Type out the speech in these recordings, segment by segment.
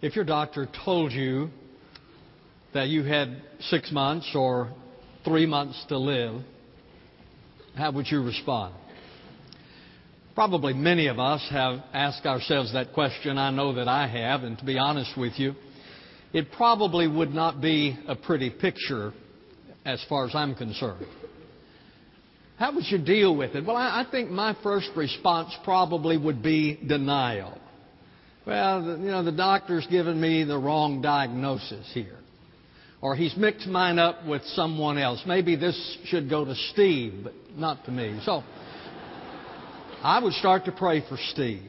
If your doctor told you that you had six months or three months to live, how would you respond? Probably many of us have asked ourselves that question. I know that I have, and to be honest with you, it probably would not be a pretty picture as far as I'm concerned. How would you deal with it? Well, I, think my first response probably would be denial. Well, you know, the doctor's given me the wrong diagnosis here. Or he's mixed mine up with someone else. Maybe this should go to Steve, but not to me. So, I would start to pray for Steve.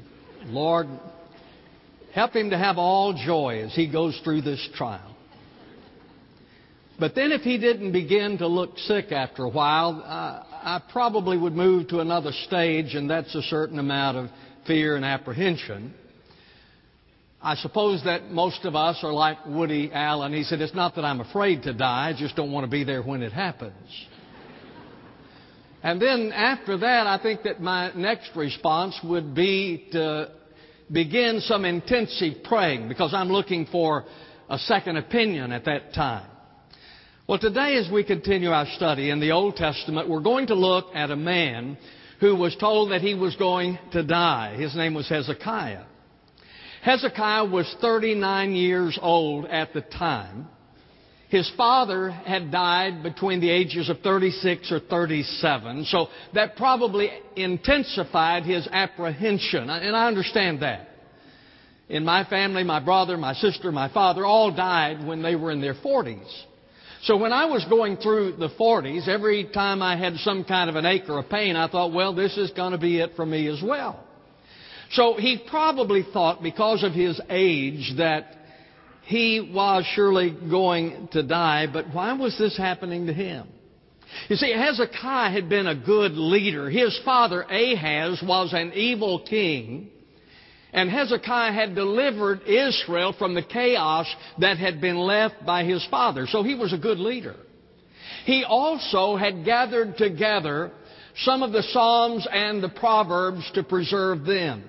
Lord, help him to have all joy as he goes through this trial. But then if he didn't begin to look sick after a while, uh, I probably would move to another stage, and that's a certain amount of fear and apprehension. I suppose that most of us are like Woody Allen. He said, It's not that I'm afraid to die, I just don't want to be there when it happens. And then after that, I think that my next response would be to begin some intensive praying because I'm looking for a second opinion at that time. Well, today as we continue our study in the Old Testament, we're going to look at a man who was told that he was going to die. His name was Hezekiah. Hezekiah was 39 years old at the time. His father had died between the ages of 36 or 37, so that probably intensified his apprehension, and I understand that. In my family, my brother, my sister, my father all died when they were in their 40s. So when I was going through the 40s, every time I had some kind of an ache or a pain, I thought, well, this is going to be it for me as well. So he probably thought, because of his age, that he was surely going to die, but why was this happening to him? You see, Hezekiah had been a good leader. His father Ahaz was an evil king. And Hezekiah had delivered Israel from the chaos that had been left by his father. So he was a good leader. He also had gathered together some of the Psalms and the Proverbs to preserve them.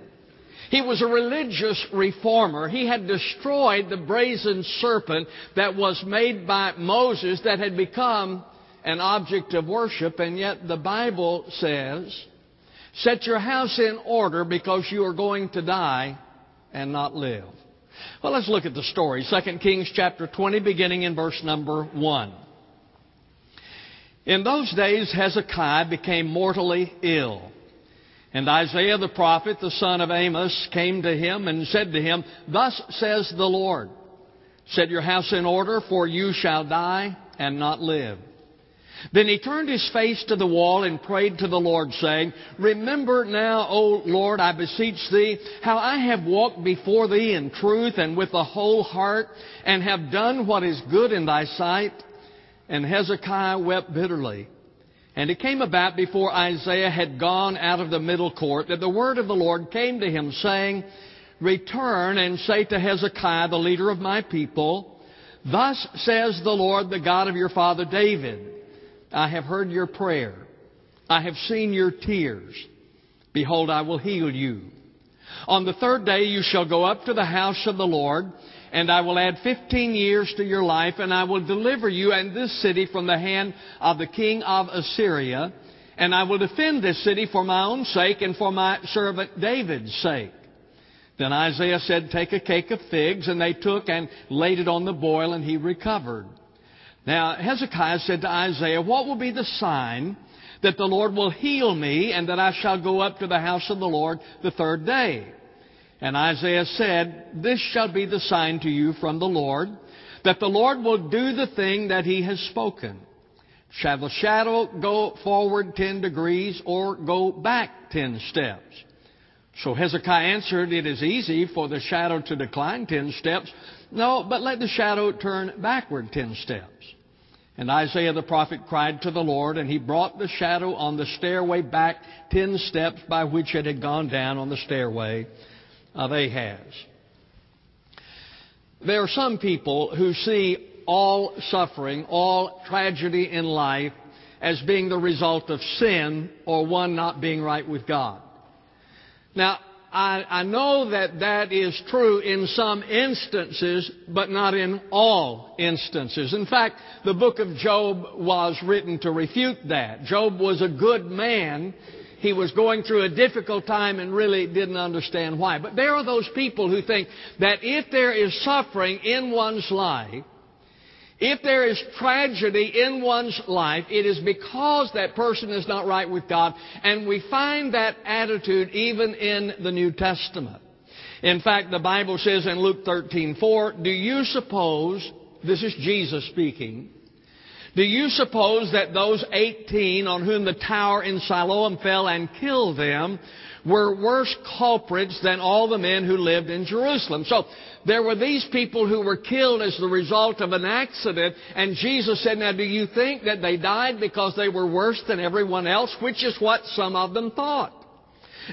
He was a religious reformer. He had destroyed the brazen serpent that was made by Moses that had become an object of worship, and yet the Bible says Set your house in order because you are going to die and not live. Well, let's look at the story. 2 Kings chapter 20, beginning in verse number 1. In those days, Hezekiah became mortally ill. And Isaiah the prophet, the son of Amos, came to him and said to him, Thus says the Lord, Set your house in order, for you shall die and not live. Then he turned his face to the wall and prayed to the Lord, saying, Remember now, O Lord, I beseech thee, how I have walked before thee in truth and with a whole heart, and have done what is good in thy sight. And Hezekiah wept bitterly. And it came about before Isaiah had gone out of the middle court that the word of the Lord came to him, saying, Return and say to Hezekiah, the leader of my people, Thus says the Lord, the God of your father David. I have heard your prayer. I have seen your tears. Behold, I will heal you. On the third day you shall go up to the house of the Lord, and I will add fifteen years to your life, and I will deliver you and this city from the hand of the king of Assyria, and I will defend this city for my own sake and for my servant David's sake. Then Isaiah said, Take a cake of figs, and they took and laid it on the boil, and he recovered. Now, Hezekiah said to Isaiah, What will be the sign that the Lord will heal me and that I shall go up to the house of the Lord the third day? And Isaiah said, This shall be the sign to you from the Lord, that the Lord will do the thing that he has spoken. Shall the shadow go forward ten degrees or go back ten steps? So Hezekiah answered, It is easy for the shadow to decline ten steps no, but let the shadow turn backward ten steps. And Isaiah the prophet cried to the Lord, and he brought the shadow on the stairway back ten steps by which it had gone down on the stairway Uh, of Ahaz. There are some people who see all suffering, all tragedy in life as being the result of sin or one not being right with God. Now, I, I know that that is true in some instances, but not in all instances. In fact, the book of Job was written to refute that. Job was a good man. He was going through a difficult time and really didn't understand why. But there are those people who think that if there is suffering in one's life, if there is tragedy in one's life, it is because that person is not right with God. And we find that attitude even in the New Testament. In fact, the Bible says in Luke 13:4, "Do you suppose this is Jesus speaking? Do you suppose that those 18 on whom the tower in Siloam fell and killed them were worse culprits than all the men who lived in Jerusalem?" So there were these people who were killed as the result of an accident, and Jesus said, Now, do you think that they died because they were worse than everyone else? Which is what some of them thought.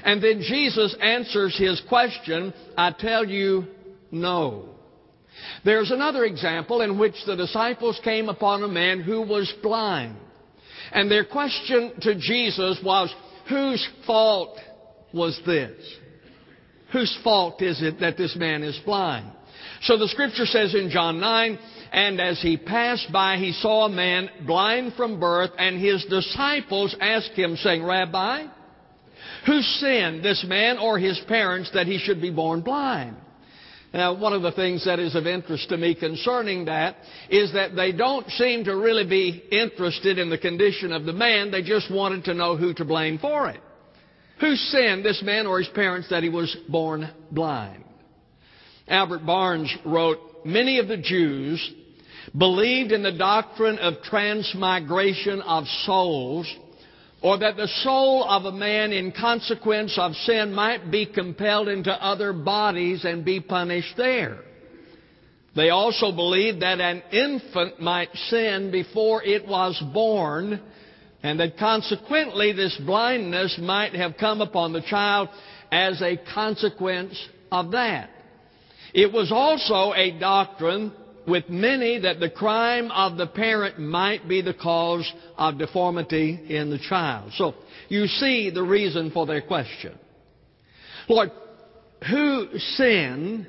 And then Jesus answers his question, I tell you, no. There's another example in which the disciples came upon a man who was blind. And their question to Jesus was, Whose fault was this? Whose fault is it that this man is blind? So the scripture says in John 9, and as he passed by, he saw a man blind from birth, and his disciples asked him, saying, Rabbi, who sinned, this man or his parents, that he should be born blind? Now, one of the things that is of interest to me concerning that is that they don't seem to really be interested in the condition of the man. They just wanted to know who to blame for it. Who sinned, this man or his parents, that he was born blind? Albert Barnes wrote, Many of the Jews believed in the doctrine of transmigration of souls, or that the soul of a man in consequence of sin might be compelled into other bodies and be punished there. They also believed that an infant might sin before it was born and that consequently this blindness might have come upon the child as a consequence of that. It was also a doctrine with many that the crime of the parent might be the cause of deformity in the child. So you see the reason for their question. Lord, who sinned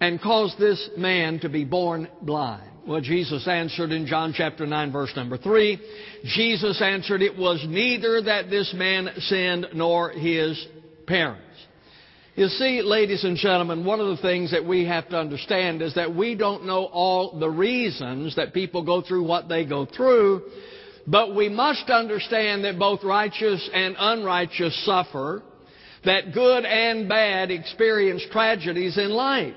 and caused this man to be born blind? Well, Jesus answered in John chapter 9 verse number 3. Jesus answered, it was neither that this man sinned nor his parents. You see, ladies and gentlemen, one of the things that we have to understand is that we don't know all the reasons that people go through what they go through, but we must understand that both righteous and unrighteous suffer, that good and bad experience tragedies in life.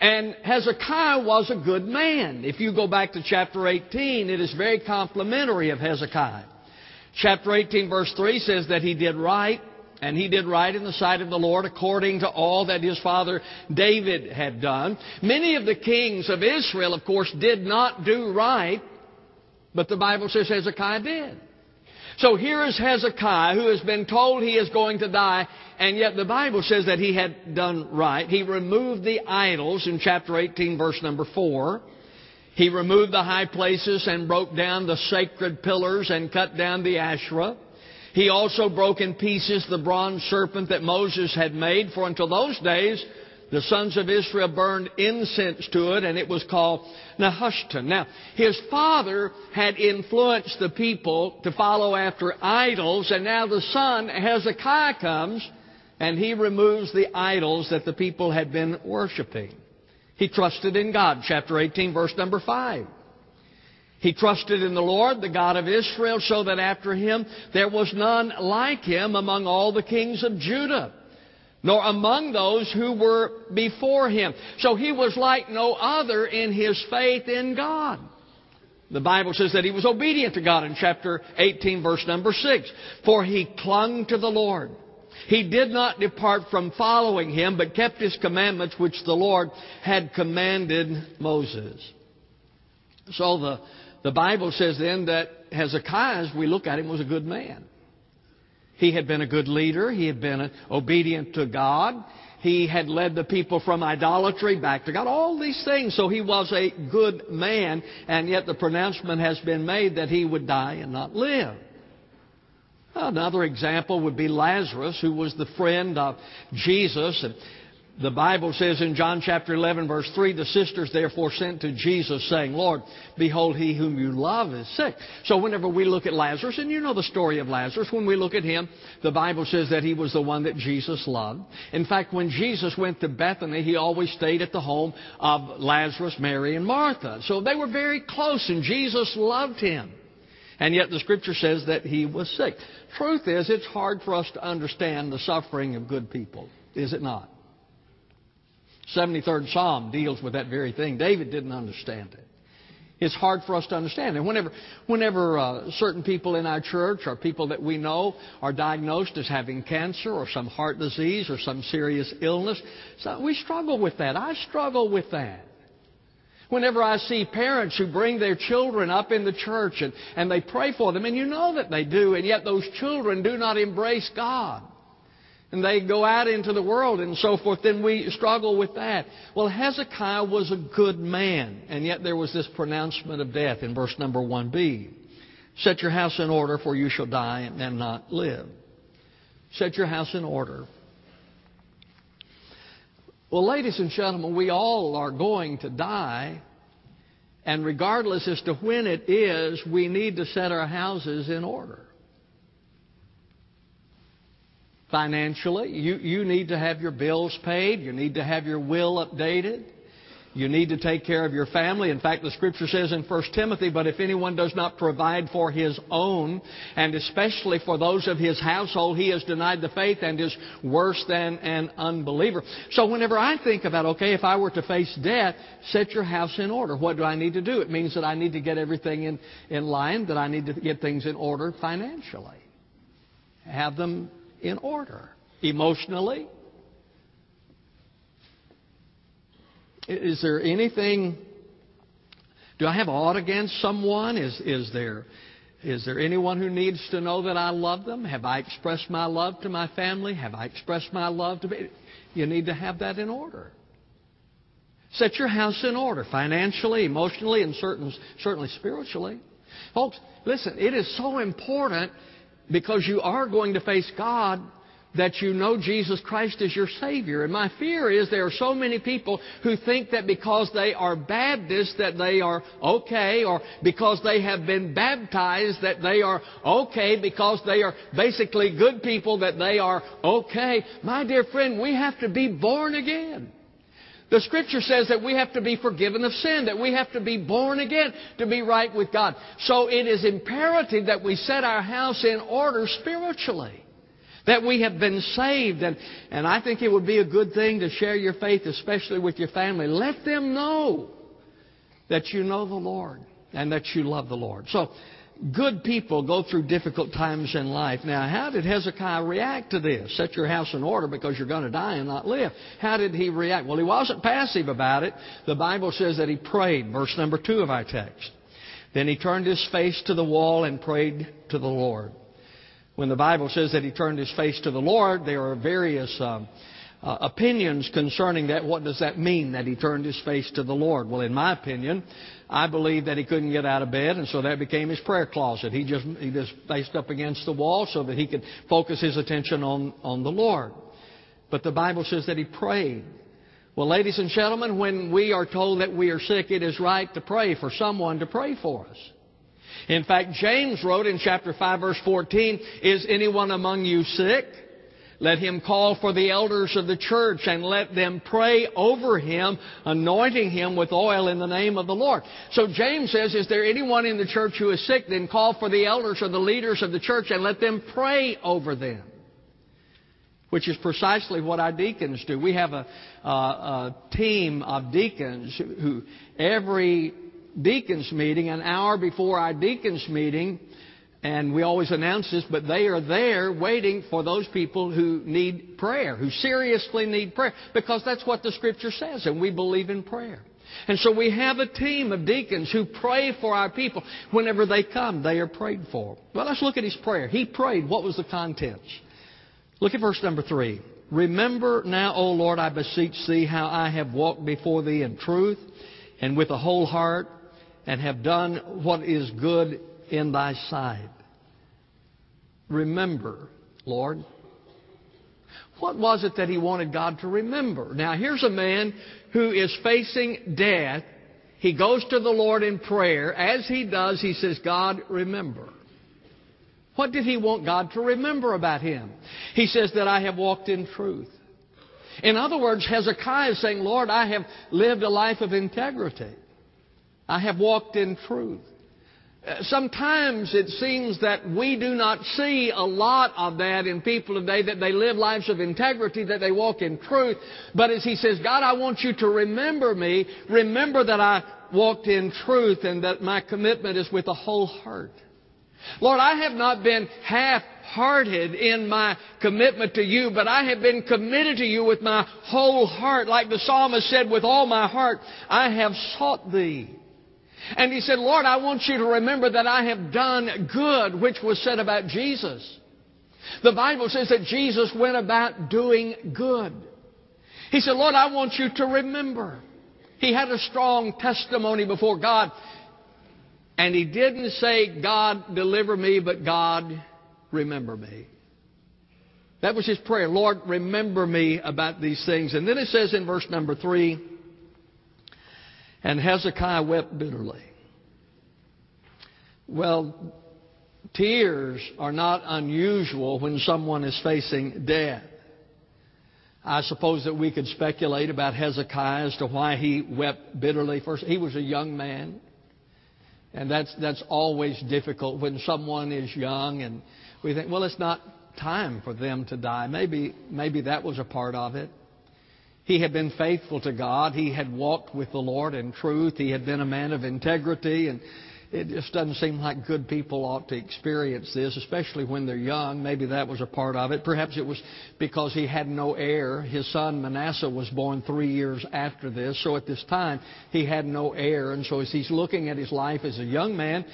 And Hezekiah was a good man. If you go back to chapter 18, it is very complimentary of Hezekiah. Chapter 18 verse 3 says that he did right, and he did right in the sight of the Lord according to all that his father David had done. Many of the kings of Israel, of course, did not do right, but the Bible says Hezekiah did. So here is Hezekiah who has been told he is going to die, and yet the Bible says that he had done right. He removed the idols in chapter 18, verse number 4. He removed the high places and broke down the sacred pillars and cut down the Asherah. He also broke in pieces the bronze serpent that Moses had made, for until those days the sons of Israel burned incense to it, and it was called Nehushtan. Now, his father had influenced the people to follow after idols, and now the son, Hezekiah, comes and he removes the idols that the people had been worshiping. He trusted in God, chapter 18, verse number 5. He trusted in the Lord, the God of Israel, so that after him there was none like him among all the kings of Judah nor among those who were before him. So he was like no other in his faith in God. The Bible says that he was obedient to God in chapter 18 verse number 6. For he clung to the Lord. He did not depart from following him, but kept his commandments which the Lord had commanded Moses. So the, the Bible says then that Hezekiah, as we look at him, was a good man. He had been a good leader. He had been obedient to God. He had led the people from idolatry back to God. All these things. So he was a good man, and yet the pronouncement has been made that he would die and not live. Another example would be Lazarus, who was the friend of Jesus. And the Bible says in John chapter 11, verse 3, the sisters therefore sent to Jesus, saying, Lord, behold, he whom you love is sick. So whenever we look at Lazarus, and you know the story of Lazarus, when we look at him, the Bible says that he was the one that Jesus loved. In fact, when Jesus went to Bethany, he always stayed at the home of Lazarus, Mary, and Martha. So they were very close, and Jesus loved him. And yet the scripture says that he was sick. Truth is, it's hard for us to understand the suffering of good people, is it not? 73rd Psalm deals with that very thing. David didn't understand it. It's hard for us to understand. And whenever, whenever uh, certain people in our church or people that we know are diagnosed as having cancer or some heart disease or some serious illness, so we struggle with that. I struggle with that. Whenever I see parents who bring their children up in the church and, and they pray for them, and you know that they do, and yet those children do not embrace God. And they go out into the world and so forth, then we struggle with that. Well, Hezekiah was a good man, and yet there was this pronouncement of death in verse number 1b. Set your house in order, for you shall die and not live. Set your house in order. Well, ladies and gentlemen, we all are going to die. And regardless as to when it is, we need to set our houses in order. Financially, you, you need to have your bills paid. You need to have your will updated. You need to take care of your family. In fact, the scripture says in 1 Timothy, but if anyone does not provide for his own, and especially for those of his household, he has denied the faith and is worse than an unbeliever. So whenever I think about, okay, if I were to face death, set your house in order. What do I need to do? It means that I need to get everything in, in line, that I need to get things in order financially. Have them in order. Emotionally, Is there anything? Do I have aught against someone? Is, is, there, is there anyone who needs to know that I love them? Have I expressed my love to my family? Have I expressed my love to me? You need to have that in order. Set your house in order financially, emotionally, and certain, certainly spiritually. Folks, listen, it is so important because you are going to face God that you know Jesus Christ is your Savior. And my fear is there are so many people who think that because they are Baptists that they are okay, or because they have been baptized that they are okay, because they are basically good people that they are okay. My dear friend, we have to be born again. The scripture says that we have to be forgiven of sin, that we have to be born again to be right with God. So it is imperative that we set our house in order spiritually. That we have been saved. And, and I think it would be a good thing to share your faith, especially with your family. Let them know that you know the Lord and that you love the Lord. So, good people go through difficult times in life. Now, how did Hezekiah react to this? Set your house in order because you're going to die and not live. How did he react? Well, he wasn't passive about it. The Bible says that he prayed, verse number two of our text. Then he turned his face to the wall and prayed to the Lord. When the Bible says that he turned his face to the Lord, there are various um, uh, opinions concerning that. What does that mean that he turned his face to the Lord? Well, in my opinion, I believe that he couldn't get out of bed, and so that became his prayer closet. He just he just faced up against the wall so that he could focus his attention on on the Lord. But the Bible says that he prayed. Well, ladies and gentlemen, when we are told that we are sick, it is right to pray for someone to pray for us. In fact, James wrote in chapter 5 verse 14, Is anyone among you sick? Let him call for the elders of the church and let them pray over him, anointing him with oil in the name of the Lord. So James says, is there anyone in the church who is sick? Then call for the elders or the leaders of the church and let them pray over them. Which is precisely what our deacons do. We have a, a, a team of deacons who every deacons meeting, an hour before our deacons meeting, and we always announce this, but they are there waiting for those people who need prayer, who seriously need prayer, because that's what the Scripture says, and we believe in prayer. And so we have a team of deacons who pray for our people. Whenever they come, they are prayed for. Well, let's look at his prayer. He prayed. What was the contents? Look at verse number three. Remember now, O Lord, I beseech thee, how I have walked before thee in truth and with a whole heart and have done what is good in thy sight. remember, Lord? What was it that he wanted God to remember? Now, here's a man who is facing death. He goes to the Lord in prayer. As he does, he says, God, remember. What did he want God to remember about him? He says that I have walked in truth. In other words, Hezekiah is saying, Lord, I have lived a life of integrity. I have walked in truth. Uh, sometimes it seems that we do not see a lot of that in people today, that they live lives of integrity, that they walk in truth. But as he says, God, I want you to remember me. Remember that I walked in truth and that my commitment is with a whole heart. Lord, I have not been half hearted in my commitment to you, but I have been committed to you with my whole heart. Like the psalmist said, with all my heart, I have sought thee. And he said, Lord, I want you to remember that I have done good, which was said about Jesus. The Bible says that Jesus went about doing good. He said, Lord, I want you to remember. He had a strong testimony before God. And he didn't say, God, deliver me, but God, remember me. That was his prayer. Lord, remember me about these things. And then it says in verse number three, and Hezekiah wept bitterly. Well, tears are not unusual when someone is facing death. I suppose that we could speculate about Hezekiah as to why he wept bitterly. First, he was a young man. And that's, that's always difficult when someone is young and we think, well, it's not time for them to die. Maybe, maybe that was a part of it. He had been faithful to God. He had walked with the Lord in truth. He had been a man of integrity. And it just doesn't seem like good people ought to experience this, especially when they're young. Maybe that was a part of it. Perhaps it was because he had no heir. His son Manasseh was born three years after this. So at this time, he had no heir. And so as he's looking at his life as a young man,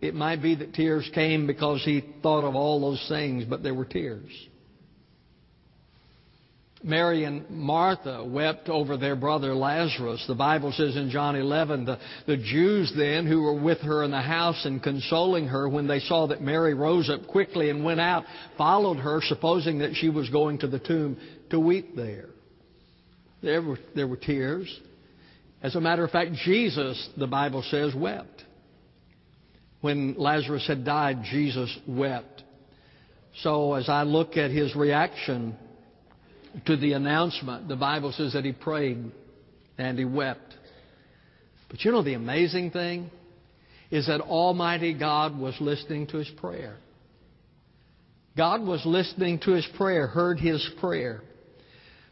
it might be that tears came because he thought of all those things, but there were tears. Mary and Martha wept over their brother Lazarus. The Bible says in John 11, the, the Jews then who were with her in the house and consoling her when they saw that Mary rose up quickly and went out, followed her, supposing that she was going to the tomb to weep there. There were, there were tears. As a matter of fact, Jesus, the Bible says, wept. When Lazarus had died, Jesus wept. So as I look at his reaction to the announcement, the Bible says that he prayed and he wept. But you know the amazing thing is that Almighty God was listening to his prayer. God was listening to his prayer, heard his prayer.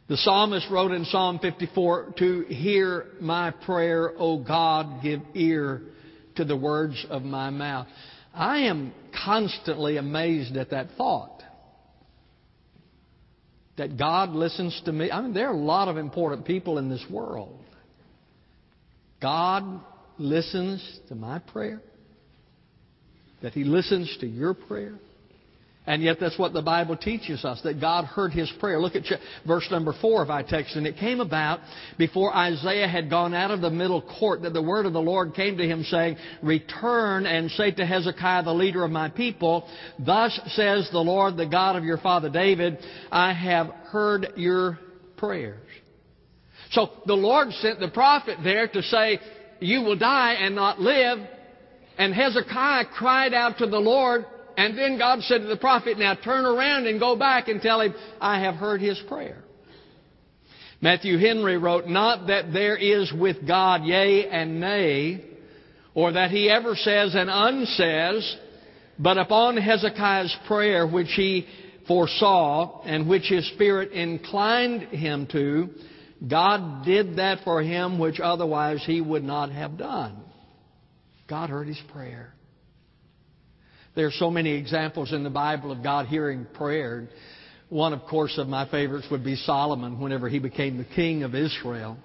The psalmist wrote in Psalm 54, To hear my prayer, O God, give ear to the words of my mouth. I am constantly amazed at that thought that God listens to me. I mean, there are a lot of important people in this world. God listens to my prayer, that He listens to your prayer. And yet that's what the Bible teaches us, that God heard his prayer. Look at verse number four of our text. And it came about before Isaiah had gone out of the middle court that the word of the Lord came to him saying, Return and say to Hezekiah, the leader of my people, Thus says the Lord, the God of your father David, I have heard your prayers. So the Lord sent the prophet there to say, You will die and not live. And Hezekiah cried out to the Lord, and then God said to the prophet, Now turn around and go back and tell him, I have heard his prayer. Matthew Henry wrote, Not that there is with God yea and nay, or that he ever says and unsays, but upon Hezekiah's prayer which he foresaw and which his spirit inclined him to, God did that for him which otherwise he would not have done. God heard his prayer. There are so many examples in the Bible of God hearing prayer. One, of course, of my favorites would be Solomon whenever he became the king of Israel.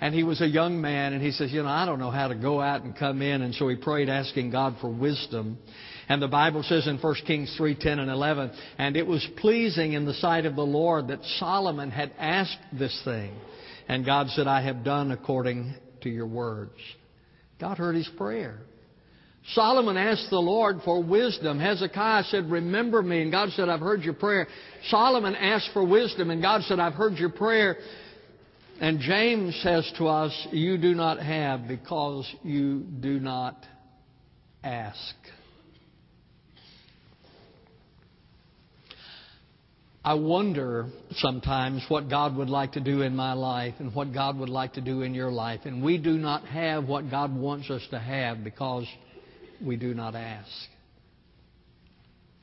And he was a young man, and he says, You know, I don't know how to go out and come in. And so he prayed, asking God for wisdom. And the Bible says in 1 Kings 3 10 and 11, And it was pleasing in the sight of the Lord that Solomon had asked this thing. And God said, I have done according to your words. God heard his prayer. Solomon asked the Lord for wisdom. Hezekiah said, Remember me. And God said, I've heard your prayer. Solomon asked for wisdom. And God said, I've heard your prayer. And James says to us, You do not have because you do not ask. I wonder sometimes what God would like to do in my life and what God would like to do in your life. And we do not have what God wants us to have because we do not ask.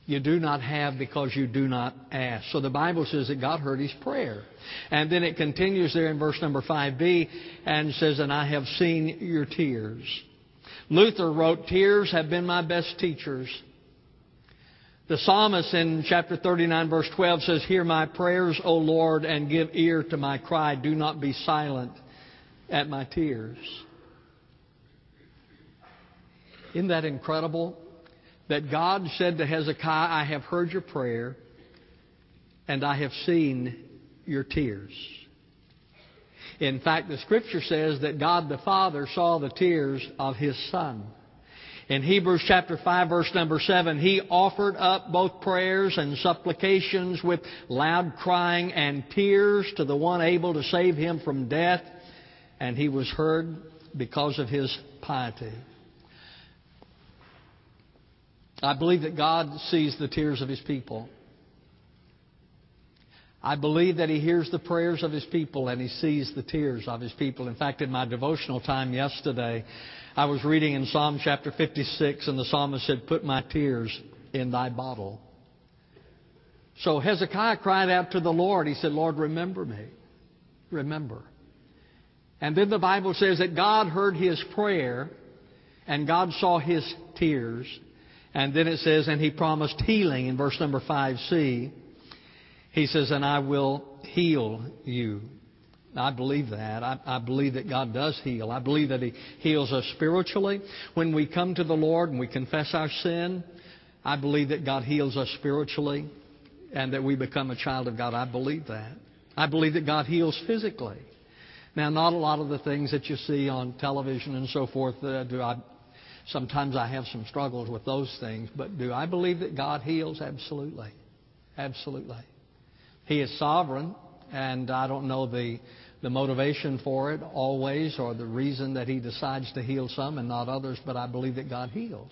You do not have because you do not ask. So the Bible says that God heard his prayer. And then it continues there in verse number 5b and says, And I have seen your tears. Luther wrote, Tears have been my best teachers. The psalmist in chapter 39, verse 12 says, Hear my prayers, O Lord, and give ear to my cry. Do not be silent at my tears. Isn't that incredible? That God said to Hezekiah, I have heard your prayer, and I have seen your tears. In fact, the scripture says that God the Father saw the tears of his Son. In Hebrews chapter 5 verse number 7, he offered up both prayers and supplications with loud crying and tears to the one able to save him from death, and he was heard because of his piety. I believe that God sees the tears of his people. I believe that He hears the prayers of His people and He sees the tears of His people. In fact, in my devotional time yesterday, I was reading in Psalm chapter 56, and the psalmist said, Put my tears in thy bottle. So Hezekiah cried out to the Lord. He said, Lord, remember me. Remember. And then the Bible says that God heard his prayer and God saw his tears. And then it says, and he promised healing in verse number 5c. He says, and I will heal you. I believe that. I, I, believe that God does heal. I believe that He heals us spiritually. When we come to the Lord and we confess our sin, I believe that God heals us spiritually and that we become a child of God. I believe that. I believe that God heals physically. Now, not a lot of the things that you see on television and so forth uh, do I. Sometimes I have some struggles with those things, but do I believe that God heals? Absolutely. Absolutely. He is sovereign, and I don't know the the motivation for it always or the reason that He decides to heal some and not others, but I believe that God heals.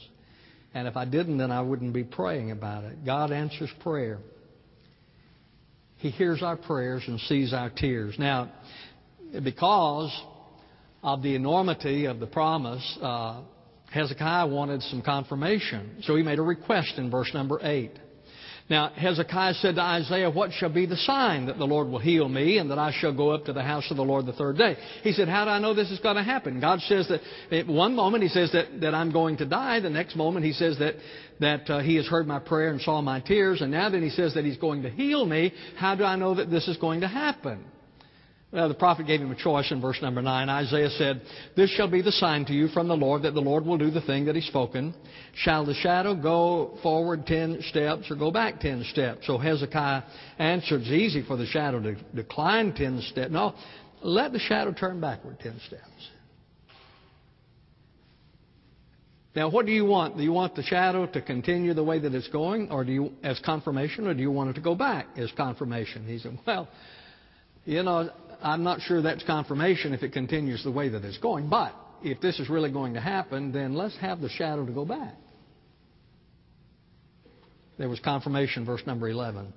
And if I didn't, then I wouldn't be praying about it. God answers prayer. He hears our prayers and sees our tears. Now, because of the enormity of the promise, uh, Hezekiah wanted some confirmation. So he made a request in verse number 8. Now, Hezekiah said to Isaiah, What shall be the sign that the Lord will heal me and that I shall go up to the house of the Lord the third day? He said, How do I know this is going to happen? God says that at one moment he says that, that I'm going to die. The next moment he says that, that uh, he has heard my prayer and saw my tears. And now then he says that he's going to heal me. How do I know that this is going to happen? Well, the prophet gave him a choice in verse number 9. Isaiah said, This shall be the sign to you from the Lord that the Lord will do the thing that He's spoken. Shall the shadow go forward ten steps or go back ten steps? So Hezekiah answered, It's easy for the shadow to decline ten steps. No, let the shadow turn backward ten steps. Now, what do you want? Do you want the shadow to continue the way that it's going, or do you, as confirmation, or do you want it to go back as confirmation? He said, Well, you know, I'm not sure that's confirmation if it continues the way that it's going. But if this is really going to happen, then let's have the shadow to go back. There was confirmation, verse number 11.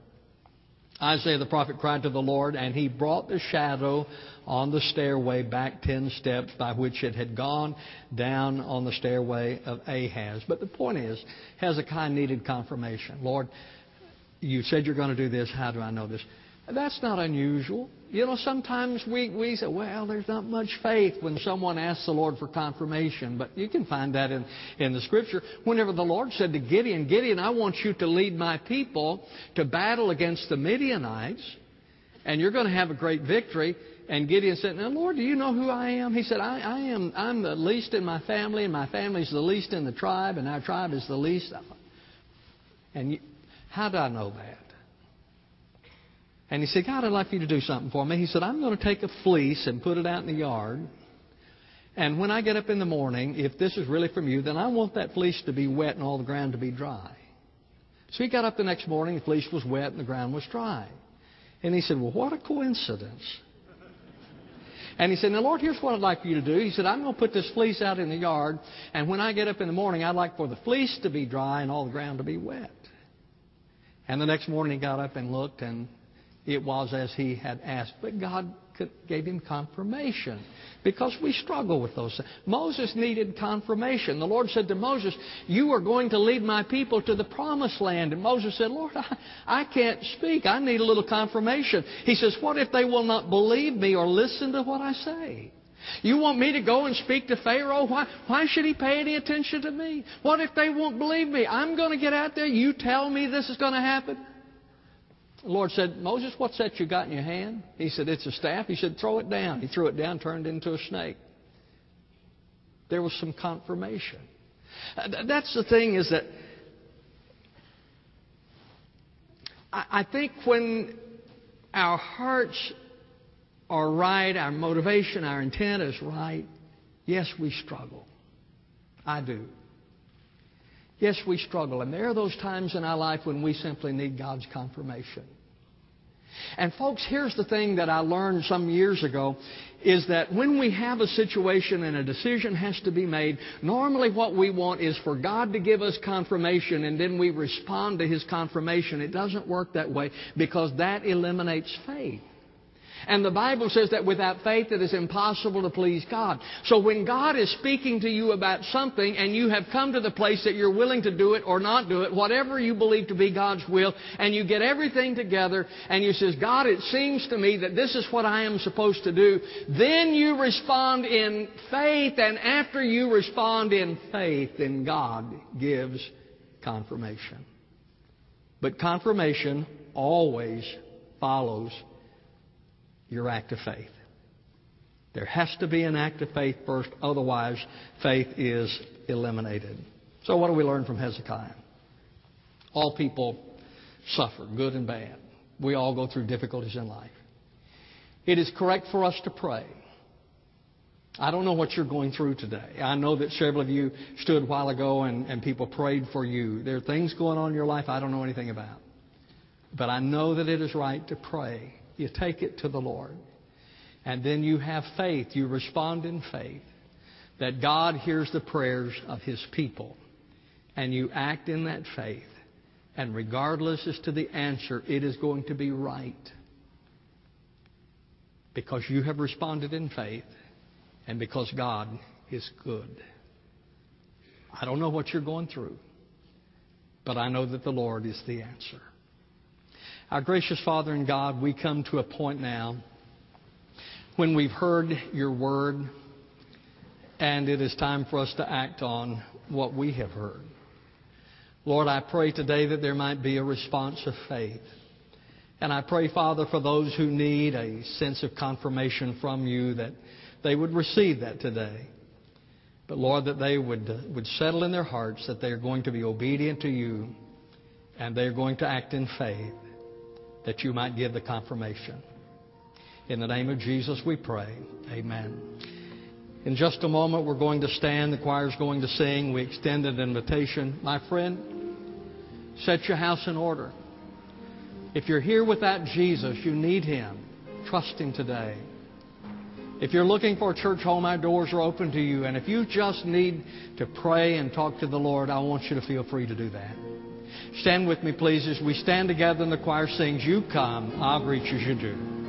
Isaiah the prophet cried to the Lord, and he brought the shadow on the stairway back ten steps by which it had gone down on the stairway of Ahaz. But the point is, Hezekiah needed confirmation. Lord, you said you're going to do this. How do I know this? That's not unusual. You know, sometimes we, we say, well, there's not much faith when someone asks the Lord for confirmation. But you can find that in, in the Scripture. Whenever the Lord said to Gideon, Gideon, I want you to lead my people to battle against the Midianites, and you're going to have a great victory. And Gideon said, Now, Lord, do you know who I am? He said, I, I am I'm the least in my family, and my family's the least in the tribe, and our tribe is the least. And you, how do I know that? And he said, God, I'd like you to do something for me. He said, I'm going to take a fleece and put it out in the yard. And when I get up in the morning, if this is really from you, then I want that fleece to be wet and all the ground to be dry. So he got up the next morning, the fleece was wet and the ground was dry. And he said, Well, what a coincidence. And he said, Now, Lord, here's what I'd like for you to do. He said, I'm going to put this fleece out in the yard, and when I get up in the morning, I'd like for the fleece to be dry and all the ground to be wet. And the next morning he got up and looked, and it was as he had asked. But God gave him confirmation because we struggle with those things. Moses needed confirmation. The Lord said to Moses, You are going to lead my people to the promised land. And Moses said, Lord, I, I can't speak. I need a little confirmation. He says, What if they will not believe me or listen to what I say? You want me to go and speak to Pharaoh? Why, why should he pay any attention to me? What if they won't believe me? I'm going to get out there. You tell me this is going to happen. The Lord said, Moses, what's that you got in your hand? He said, It's a staff. He said, Throw it down. He threw it down, turned into a snake. There was some confirmation. Uh, that's the thing is that I think when our hearts are right, our motivation, our intent is right, yes, we struggle. I do. Yes, we struggle. And there are those times in our life when we simply need God's confirmation. And folks, here's the thing that I learned some years ago is that when we have a situation and a decision has to be made, normally what we want is for God to give us confirmation and then we respond to His confirmation. It doesn't work that way because that eliminates faith. And the Bible says that without faith it is impossible to please God. So when God is speaking to you about something and you have come to the place that you're willing to do it or not do it, whatever you believe to be God's will, and you get everything together and you says, God, it seems to me that this is what I am supposed to do, then you respond in faith and after you respond in faith, then God gives confirmation. But confirmation always follows your act of faith. There has to be an act of faith first, otherwise, faith is eliminated. So, what do we learn from Hezekiah? All people suffer, good and bad. We all go through difficulties in life. It is correct for us to pray. I don't know what you're going through today. I know that several of you stood a while ago and, and people prayed for you. There are things going on in your life I don't know anything about. But I know that it is right to pray you take it to the Lord. And then you have faith. You respond in faith that God hears the prayers of His people. And you act in that faith. And regardless as to the answer, it is going to be right. Because you have responded in faith and because God is good. I don't know what you're going through, but I know that the Lord is the answer. Our gracious Father and God, we come to a point now when we've heard your word and it is time for us to act on what we have heard. Lord, I pray today that there might be a response of faith. And I pray, Father, for those who need a sense of confirmation from you that they would receive that today. But Lord, that they would, uh, would settle in their hearts that they are going to be obedient to you and they are going to act in faith that you might give the confirmation. In the name of Jesus, we pray. Amen. In just a moment, we're going to stand. The choir's going to sing. We extend an invitation. My friend, set your house in order. If you're here without Jesus, you need Him. Trust Him today. If you're looking for a church home, our doors are open to you. And if you just need to pray and talk to the Lord, I want you to feel free to do that. Stand with me, please, as we stand together and the choir sings, You come, I'll greet you as you do.